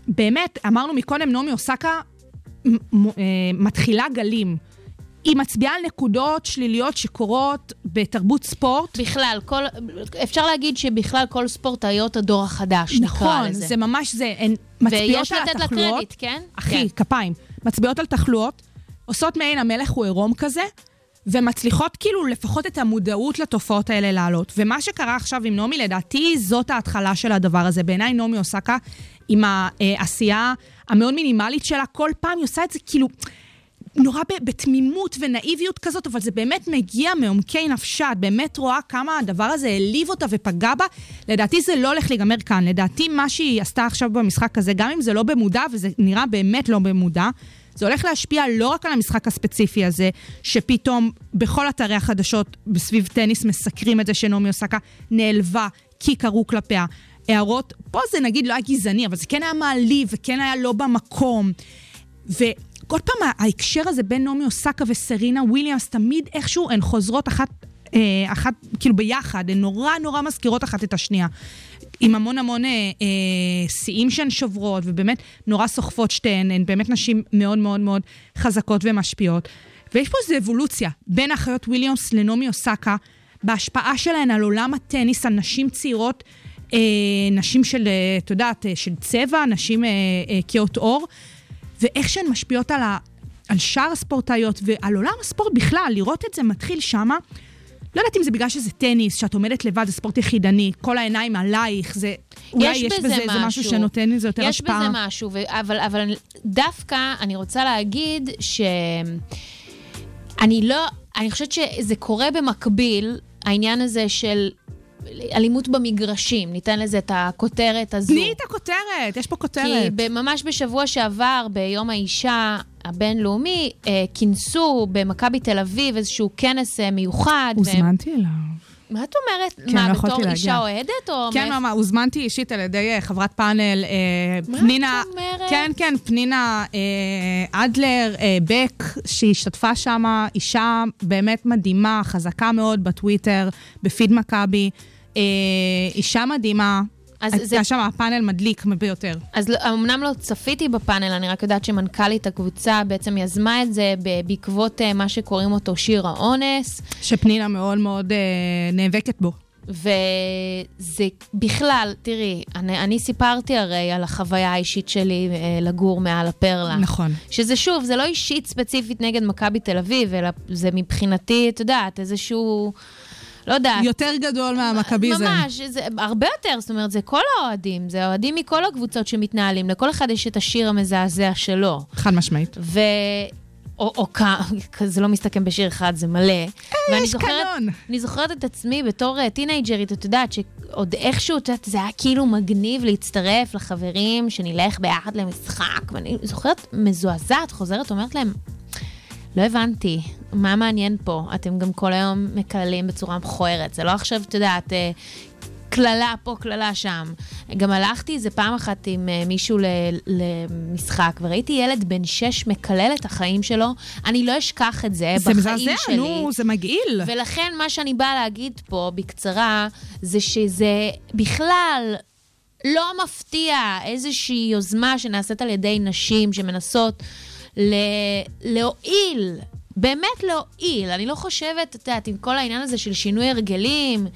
באמת, אמרנו מקודם, נעמי אוסקה אה, מתחילה גלים. היא מצביעה על נקודות שליליות שקורות בתרבות ספורט. בכלל, כל, אפשר להגיד שבכלל כל ספורטאיות הדור החדש, נכון, נקרא לזה. נכון, זה ממש זה. הן מצביעות על התחלואות. ויש לתת לה קרדיט, כן? אחי, כן. כפיים. מצביעות על תחלואות, עושות מעין המלך הוא עירום כזה, ומצליחות כאילו לפחות את המודעות לתופעות האלה לעלות. ומה שקרה עכשיו עם נעמי, לדעתי זאת ההתחלה של הדבר הזה. בעיניי נעמי אוסקה, עם העשייה המאוד מינימלית שלה, כל פעם היא עושה את זה כאילו... נורא בתמימות ונאיביות כזאת, אבל זה באמת מגיע מעומקי נפשה. את באמת רואה כמה הדבר הזה העליב אותה ופגע בה. לדעתי זה לא הולך להיגמר כאן. לדעתי מה שהיא עשתה עכשיו במשחק הזה, גם אם זה לא במודע, וזה נראה באמת לא במודע, זה הולך להשפיע לא רק על המשחק הספציפי הזה, שפתאום בכל אתרי החדשות בסביב טניס מסקרים את זה שנעמי אוסקה נעלבה כי קראו כלפיה. הערות, פה זה נגיד לא היה גזעני, אבל זה כן היה מעליב וכן היה לא במקום. ועוד פעם, ההקשר הזה בין נעמי אוסקה וסרינה וויליאמס, תמיד איכשהו הן חוזרות אחת, אה, אחת כאילו ביחד, הן נורא נורא מזכירות אחת את השנייה. עם המון המון אה, אה, שיאים שהן שוברות, ובאמת נורא סוחפות שתיהן, הן באמת נשים מאוד מאוד מאוד חזקות ומשפיעות. ויש פה איזו אבולוציה בין האחיות וויליאמס לנעמי אוסקה, בהשפעה שלהן על עולם הטניס, על נשים צעירות, אה, נשים של, אה, את יודעת, אה, של צבע, נשים אה, אה, כהות עור, ואיך שהן משפיעות על, ה, על שאר הספורטאיות ועל עולם הספורט בכלל, לראות את זה מתחיל שמה. לא יודעת אם זה בגלל שזה טניס, שאת עומדת לבד, זה ספורט יחידני, כל העיניים עלייך, זה... אולי יש, יש בזה, משהו, זה משהו שנותן לזה יותר יש השפעה. יש בזה משהו, ו- אבל, אבל דווקא אני רוצה להגיד ש... אני לא... אני חושבת שזה קורה במקביל, העניין הזה של אלימות במגרשים, ניתן לזה את הכותרת הזו. תני את הכותרת, יש פה כותרת. כי ממש בשבוע שעבר, ביום האישה הבינלאומי, אה, כינסו במכבי תל אביב איזשהו כנס אה, מיוחד. הוזמנתי אליו. מה את אומרת? כן, מה, לא בתור אישה אוהדת או... כן, מה, הוזמנתי אישית על ידי אה, חברת פאנל, מה פנינה... את אומרת? כן, כן, פנינה אה, אדלר, אה, בק, שהשתתפה שם, אישה באמת מדהימה, חזקה מאוד בטוויטר, בפיד מכבי. אה, אישה מדהימה. אז היה זה- שם הפאנל מדליק ביותר. אז לא- אמנם לא צפיתי בפאנל, אני רק יודעת שמנכ"לית הקבוצה בעצם יזמה את זה בעקבות אה, מה שקוראים אותו שיר האונס. שפנינה מאוד מאוד אה, נאבקת בו. וזה בכלל, תראי, אני, אני סיפרתי הרי על החוויה האישית שלי אה, לגור מעל הפרלה. נכון. שזה שוב, זה לא אישית ספציפית נגד מכבי תל אביב, אלא זה מבחינתי, את יודעת, איזשהו, לא יודעת. יותר גדול מהמכביזם. ממש, זה הרבה יותר, זאת אומרת, זה כל האוהדים, זה אוהדים מכל הקבוצות שמתנהלים, לכל אחד יש את השיר המזעזע שלו. חד משמעית. ו... או, או. זה לא מסתכם בשיר אחד, זה מלא. ואני אה, יש זוכרת, קנון. אני זוכרת את עצמי בתור אה, טינג'רית, את יודעת, שעוד איכשהו, את יודעת, זה היה כאילו מגניב להצטרף לחברים, שנלך ביחד למשחק, ואני זוכרת מזועזעת, חוזרת, אומרת להם, לא הבנתי, מה מעניין פה? אתם גם כל היום מקללים בצורה מכוערת, זה לא עכשיו, את יודעת, אה, קללה פה, קללה שם. גם הלכתי איזה פעם אחת עם אה, מישהו ל- למשחק, וראיתי ילד בן שש מקלל את החיים שלו. אני לא אשכח את זה, זה בחיים מזעזע, שלי. נו, זה מגעיל. ולכן מה שאני באה להגיד פה בקצרה, זה שזה בכלל לא מפתיע איזושהי יוזמה שנעשית על ידי נשים שמנסות להועיל, באמת להועיל. אני לא חושבת, את יודעת, עם כל העניין הזה של שינוי הרגלים,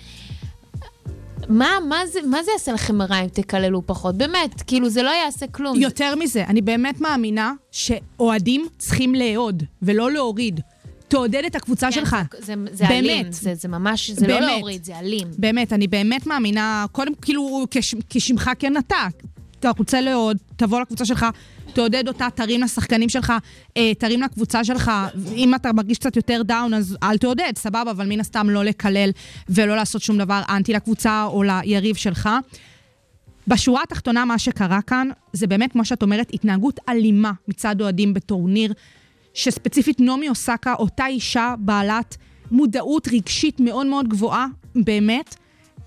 מה, מה, זה, מה זה יעשה לכם רע אם תקללו פחות? באמת, כאילו, זה לא יעשה כלום. יותר מזה, אני באמת מאמינה שאוהדים צריכים לאהוד ולא להוריד. תעודד את הקבוצה כן, שלך. זה, זה, באמת. אלים, זה, זה ממש, זה לא באמת. להוריד, זה אלים. באמת, אני באמת מאמינה, קודם, כאילו, כש, כשמך כן אתה. אתה רוצה לאהוד, תבוא לקבוצה שלך, תעודד אותה, תרים לשחקנים שלך, אה, תרים לקבוצה שלך. אם אתה מרגיש קצת יותר דאון, אז אל תעודד, סבבה, אבל מן הסתם לא לקלל ולא לעשות שום דבר אנטי לקבוצה או ליריב שלך. בשורה התחתונה, מה שקרה כאן, זה באמת, כמו שאת אומרת, התנהגות אלימה מצד אוהדים בטורניר, שספציפית נעמי אוסקה, אותה אישה בעלת מודעות רגשית מאוד מאוד גבוהה, באמת,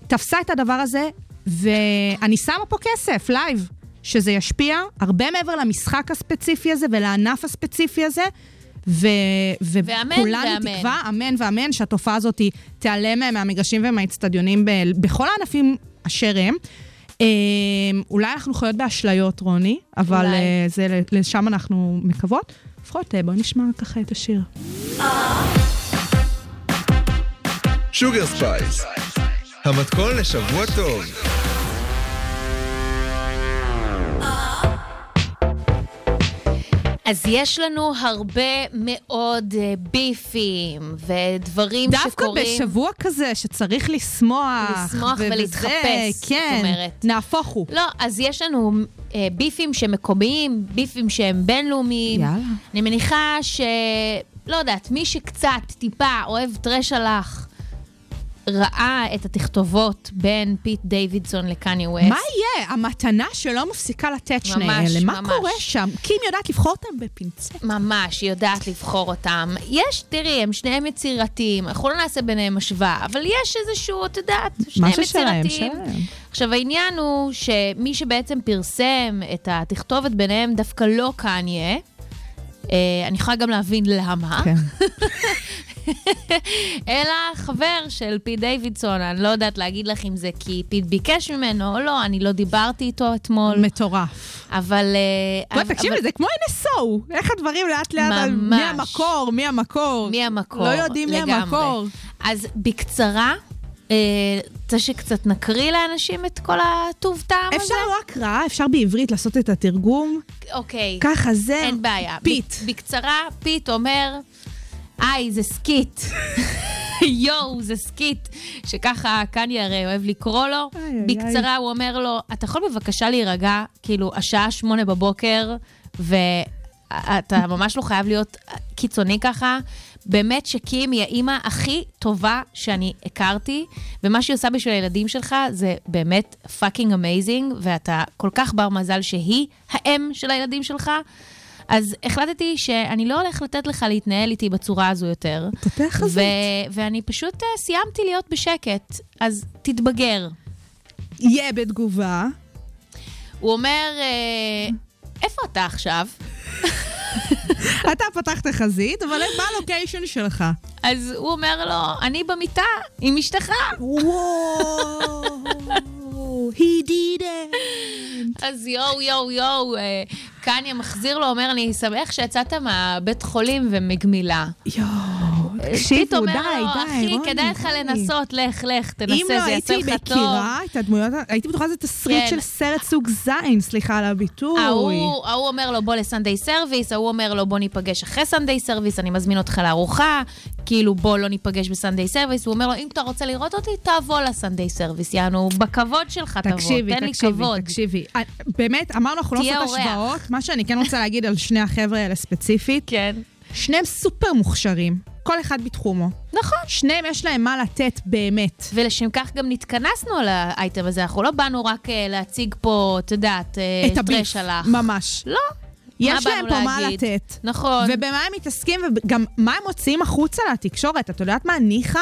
תפסה את הדבר הזה, ואני שמה פה כסף, live, שזה ישפיע הרבה מעבר למשחק הספציפי הזה ולענף הספציפי הזה. ו- ו- ואמן וכולנו ואמן. תקווה, אמן ואמן, שהתופעה הזאת תיעלם מהמגרשים ומהאצטדיונים ב- בכל הענפים אשר הם. אה, אולי אנחנו חיות באשליות, רוני, אבל אולי. אה, זה, לשם אנחנו מקוות. לפחות אה, בואי נשמע ככה את השיר. Sugar Spice, המתכון לשבוע טוב. אז יש לנו הרבה מאוד אה, ביפים ודברים דווקא שקורים. בשבוע כזה שצריך לשמוח. לשמוח ו- ולהתחפש, וזה, זאת כן, אומרת. נהפוך הוא. לא, אז יש לנו אה, ביפים שהם מקומיים, ביפים שהם בינלאומיים. יאללה. אני מניחה ש... לא יודעת, מי שקצת, טיפה, אוהב trash הלך, ראה את התכתובות בין פיט דיווידסון לקניה ווסט. מה יהיה? המתנה שלא מפסיקה לתת שני אלה. מה ממש. קורה שם? קים יודעת לבחור אותם בפינצט. ממש, היא יודעת לבחור אותם. יש, תראי, הם שניהם יצירתיים, אנחנו לא נעשה ביניהם השוואה, אבל יש איזשהו, את יודעת, שניהם משהו שלהם, יצירתיים. שלהם. עכשיו, העניין הוא שמי שבעצם פרסם את התכתובת ביניהם דווקא לא קניה. אה, אני יכולה גם להבין למה. כן. אלא חבר של פיט דיווידסון, אני לא יודעת להגיד לך אם זה כי פיט ביקש ממנו או לא, אני לא דיברתי איתו אתמול, מטורף. אבל... אה, בואי, אבל- תקשיבי, זה כמו NSO. איך הדברים לאט לאט על ממש. מי המקור, מי המקור. מי המקור? לא יודעים מי לגמרי. המקור. אז בקצרה, אה, רוצה שקצת נקריא לאנשים את כל הטוב טעם הזה? אפשר לא הקראה, אפשר בעברית לעשות את התרגום. אוקיי. ככה זה. אין בעיה. פיט. בק- בקצרה, פיט אומר, היי, זה Skete. יואו, זה Skete, שככה קניה הרי אוהב לקרוא לו. איי, איי, בקצרה הוא אומר לו, אתה יכול בבקשה להירגע, כאילו, השעה שמונה בבוקר, ואתה ממש לא חייב להיות קיצוני ככה. באמת שקים היא האימא הכי טובה שאני הכרתי, ומה שהיא עושה בשביל הילדים שלך זה באמת fucking amazing, ואתה כל כך בר מזל שהיא האם של הילדים שלך. אז החלטתי שאני לא הולך לתת לך להתנהל איתי בצורה הזו יותר. תותח חזית. ואני פשוט אה, סיימתי להיות בשקט, אז תתבגר. יהיה בתגובה. הוא אומר, אה, איפה אתה עכשיו? אתה פתחת חזית, אבל מה הלוקיישן שלך? אז הוא אומר לו, אני במיטה עם אשתך. וואו, he did it. אז יואו, יואו, יואו, אה, קניה מחזיר לו, אומר, אני שמח שיצאת מהבית חולים ומגמילה. יואו, תקשיבו, אומר די, די, אחי, רוני, כדאי לך. לנסות, לך, לך, תנסה, אם לא זה יעשה הייתי לך טוב. מכירה את הדמויות, הייתי בטוחה שזה תסריט כן. של סרט סוג זין, סליחה על הביטוי. ההוא אומר לו, בוא ל Sunday Service, ההוא אומר לו, בוא ניפגש אחרי Sunday Service, אני מזמין אותך לארוחה, כאילו, בוא לא ניפגש ב Sunday Service. הוא אומר לו, אם אתה רוצה לראות אותי, תבוא ל Sunday Service, יענו, בכבוד שלך תבוא, תן לי כבוד. תקשיבי. אה, באמת, אמרנו, אנחנו לא עושות. השוואות. מה שאני כן רוצה להגיד על שני החבר'ה האלה ספציפית, כן. שניהם סופר מוכשרים, כל אחד בתחומו. נכון. שניהם יש להם מה לתת באמת. ולשם כך גם נתכנסנו על האייטם הזה, אנחנו לא באנו רק אה, להציג פה, את יודעת, אה, את הביף. ממש. לא. יש להם פה מה להגיד? לתת. נכון. ובמה הם מתעסקים, וגם מה הם מוציאים החוצה לתקשורת. את יודעת מה, ניחא?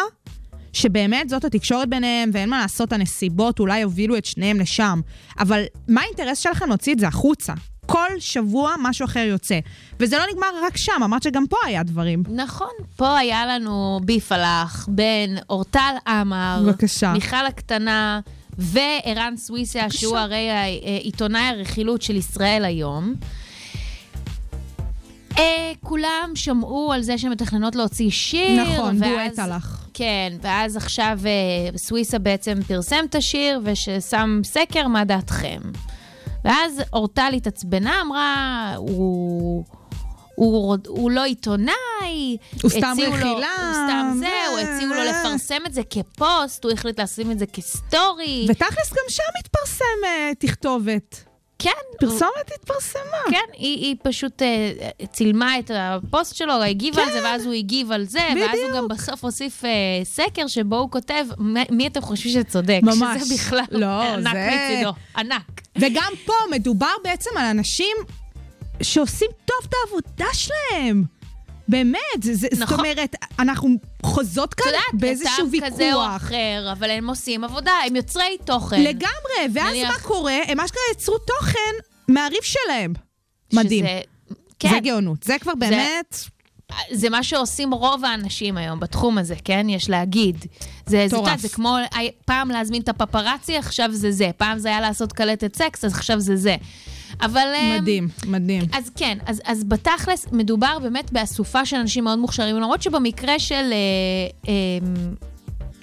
שבאמת זאת התקשורת ביניהם, ואין מה לעשות, הנסיבות אולי יובילו את שניהם לשם. אבל מה האינטרס שלכם להוציא את זה החוצה? כל שבוע משהו אחר יוצא. וזה לא נגמר רק שם, אמרת שגם פה היה דברים. נכון, פה היה לנו ביפלח בין אורטל עמר, בבקשה. מיכל הקטנה וערן סוויסה, שהוא הרי העיתונאי הרכילות של ישראל היום. אה, כולם שמעו על זה שהן מתכננות להוציא שיר. נכון, ואז- דואט הלך. כן, ואז עכשיו אה, סוויסה בעצם פרסם את השיר וששם סקר, מה דעתכם? ואז אורטל התעצבנה, אמרה, הוא... הוא, הוא לא עיתונאי, הוא סתם הציעו לו- רכילה, הוא סתם זה, ו- הוא הציעו לו לפרסם את זה כפוסט, הוא החליט לשים את זה כסטורי. ותכלס גם שם התפרסם אה, תכתובת. כן, פרסומת התפרסמה. כן, היא, היא פשוט אה, צילמה את הפוסט שלו, הגיבה על זה, ואז הוא הגיב על זה, ואז הוא בדיוק. גם בסוף הוסיף אה, סקר שבו הוא כותב, "מ- מי אתם חושבים שצודק? ממש. שזה בכלל לא, ענק זה- מצידו, ענק. וגם פה מדובר בעצם על אנשים שעושים טוב את העבודה שלהם. באמת, זה, זה, זאת נכון. אומרת, אנחנו חוזות כאן יודעת, באיזשהו כתב כזה או ויכוח. אחר, אבל הם עושים עבודה, הם יוצרי תוכן. לגמרי, ואז נניח- מה קורה? הם אשכרה יצרו תוכן מהריב שלהם. מדהים. שזה, כן, זה גאונות. זה כבר באמת... זה מה שעושים רוב האנשים היום בתחום הזה, כן? יש להגיד. זה, זה. יודעת, זה כמו פעם להזמין את הפפרצי, עכשיו זה זה. פעם זה היה לעשות קלטת סקס, אז עכשיו זה זה. אבל... אמ, מדהים, מדהים. אז כן, אז, אז בתכלס מדובר באמת באסופה של אנשים מאוד מוכשרים, למרות שבמקרה של... אה, אה,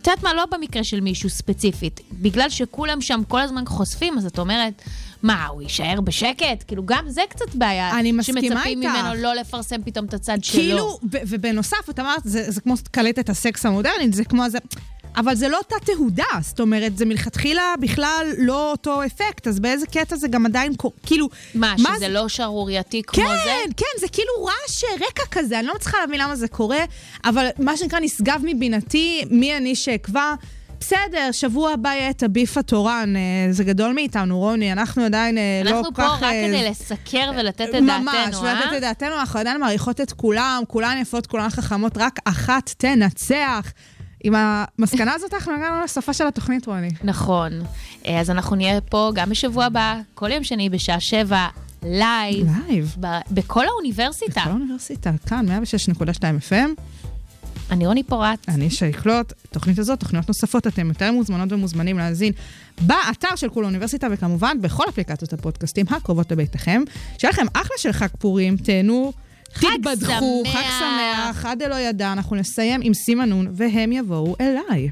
את יודעת מה? לא במקרה של מישהו ספציפית. בגלל שכולם שם כל הזמן חושפים, אז את אומרת, מה, הוא יישאר בשקט? כאילו, גם זה קצת בעיה. אני מסכימה שמצפים איתך. ממנו לא לפרסם פתאום את הצד שלו. כאילו, ובנוסף, את אמרת, זה, זה כמו קלטת הסקס המודרנית, זה כמו זה... אבל זה לא אותה תהודה, זאת אומרת, זה מלכתחילה בכלל לא אותו אפקט, אז באיזה קטע זה גם עדיין, קו- כאילו... מה, מה שזה זה- לא שערורייתי כמו כן, זה? כן, זה כאילו רעש רקע כזה, אני לא מצליחה להבין למה זה קורה, אבל מה שנקרא נשגב מבינתי, מי אני שאקבע. בסדר, שבוע הבא יהיה את הביף התורן, אה, זה גדול מאיתנו, רוני, אנחנו עדיין אה, לא כל אנחנו כך... פה רק אה, כדי לסקר ולתת את ממש, דעתנו, ולתת אה? את דעתנו, אנחנו עדיין מעריכות את כולם, כולן יפות, כולן חכמות, רק אחת תנצח. עם המסקנה הזאת אנחנו הגענו לסופה של התוכנית, רוני. נכון. אז אנחנו נהיה פה גם בשבוע הבא, כל יום שני בשעה שבע, live, live. ב- בכל האוניברסיטה. בכל האוניברסיטה, כאן, 106.2 FM. אני רוני פורט. אני שי קלוט. תוכנית הזאת, תוכניות נוספות, אתם יותר מוזמנות ומוזמנים להאזין באתר של כל האוניברסיטה, וכמובן בכל אפליקציות הפודקאסטים הקרובות לביתכם. שיהיה לכם אחלה של חג פורים, תהנו. חג תתבדחו. חג שמח, עד אלא ידע, אנחנו נסיים עם סימנון, והם יבואו אליי.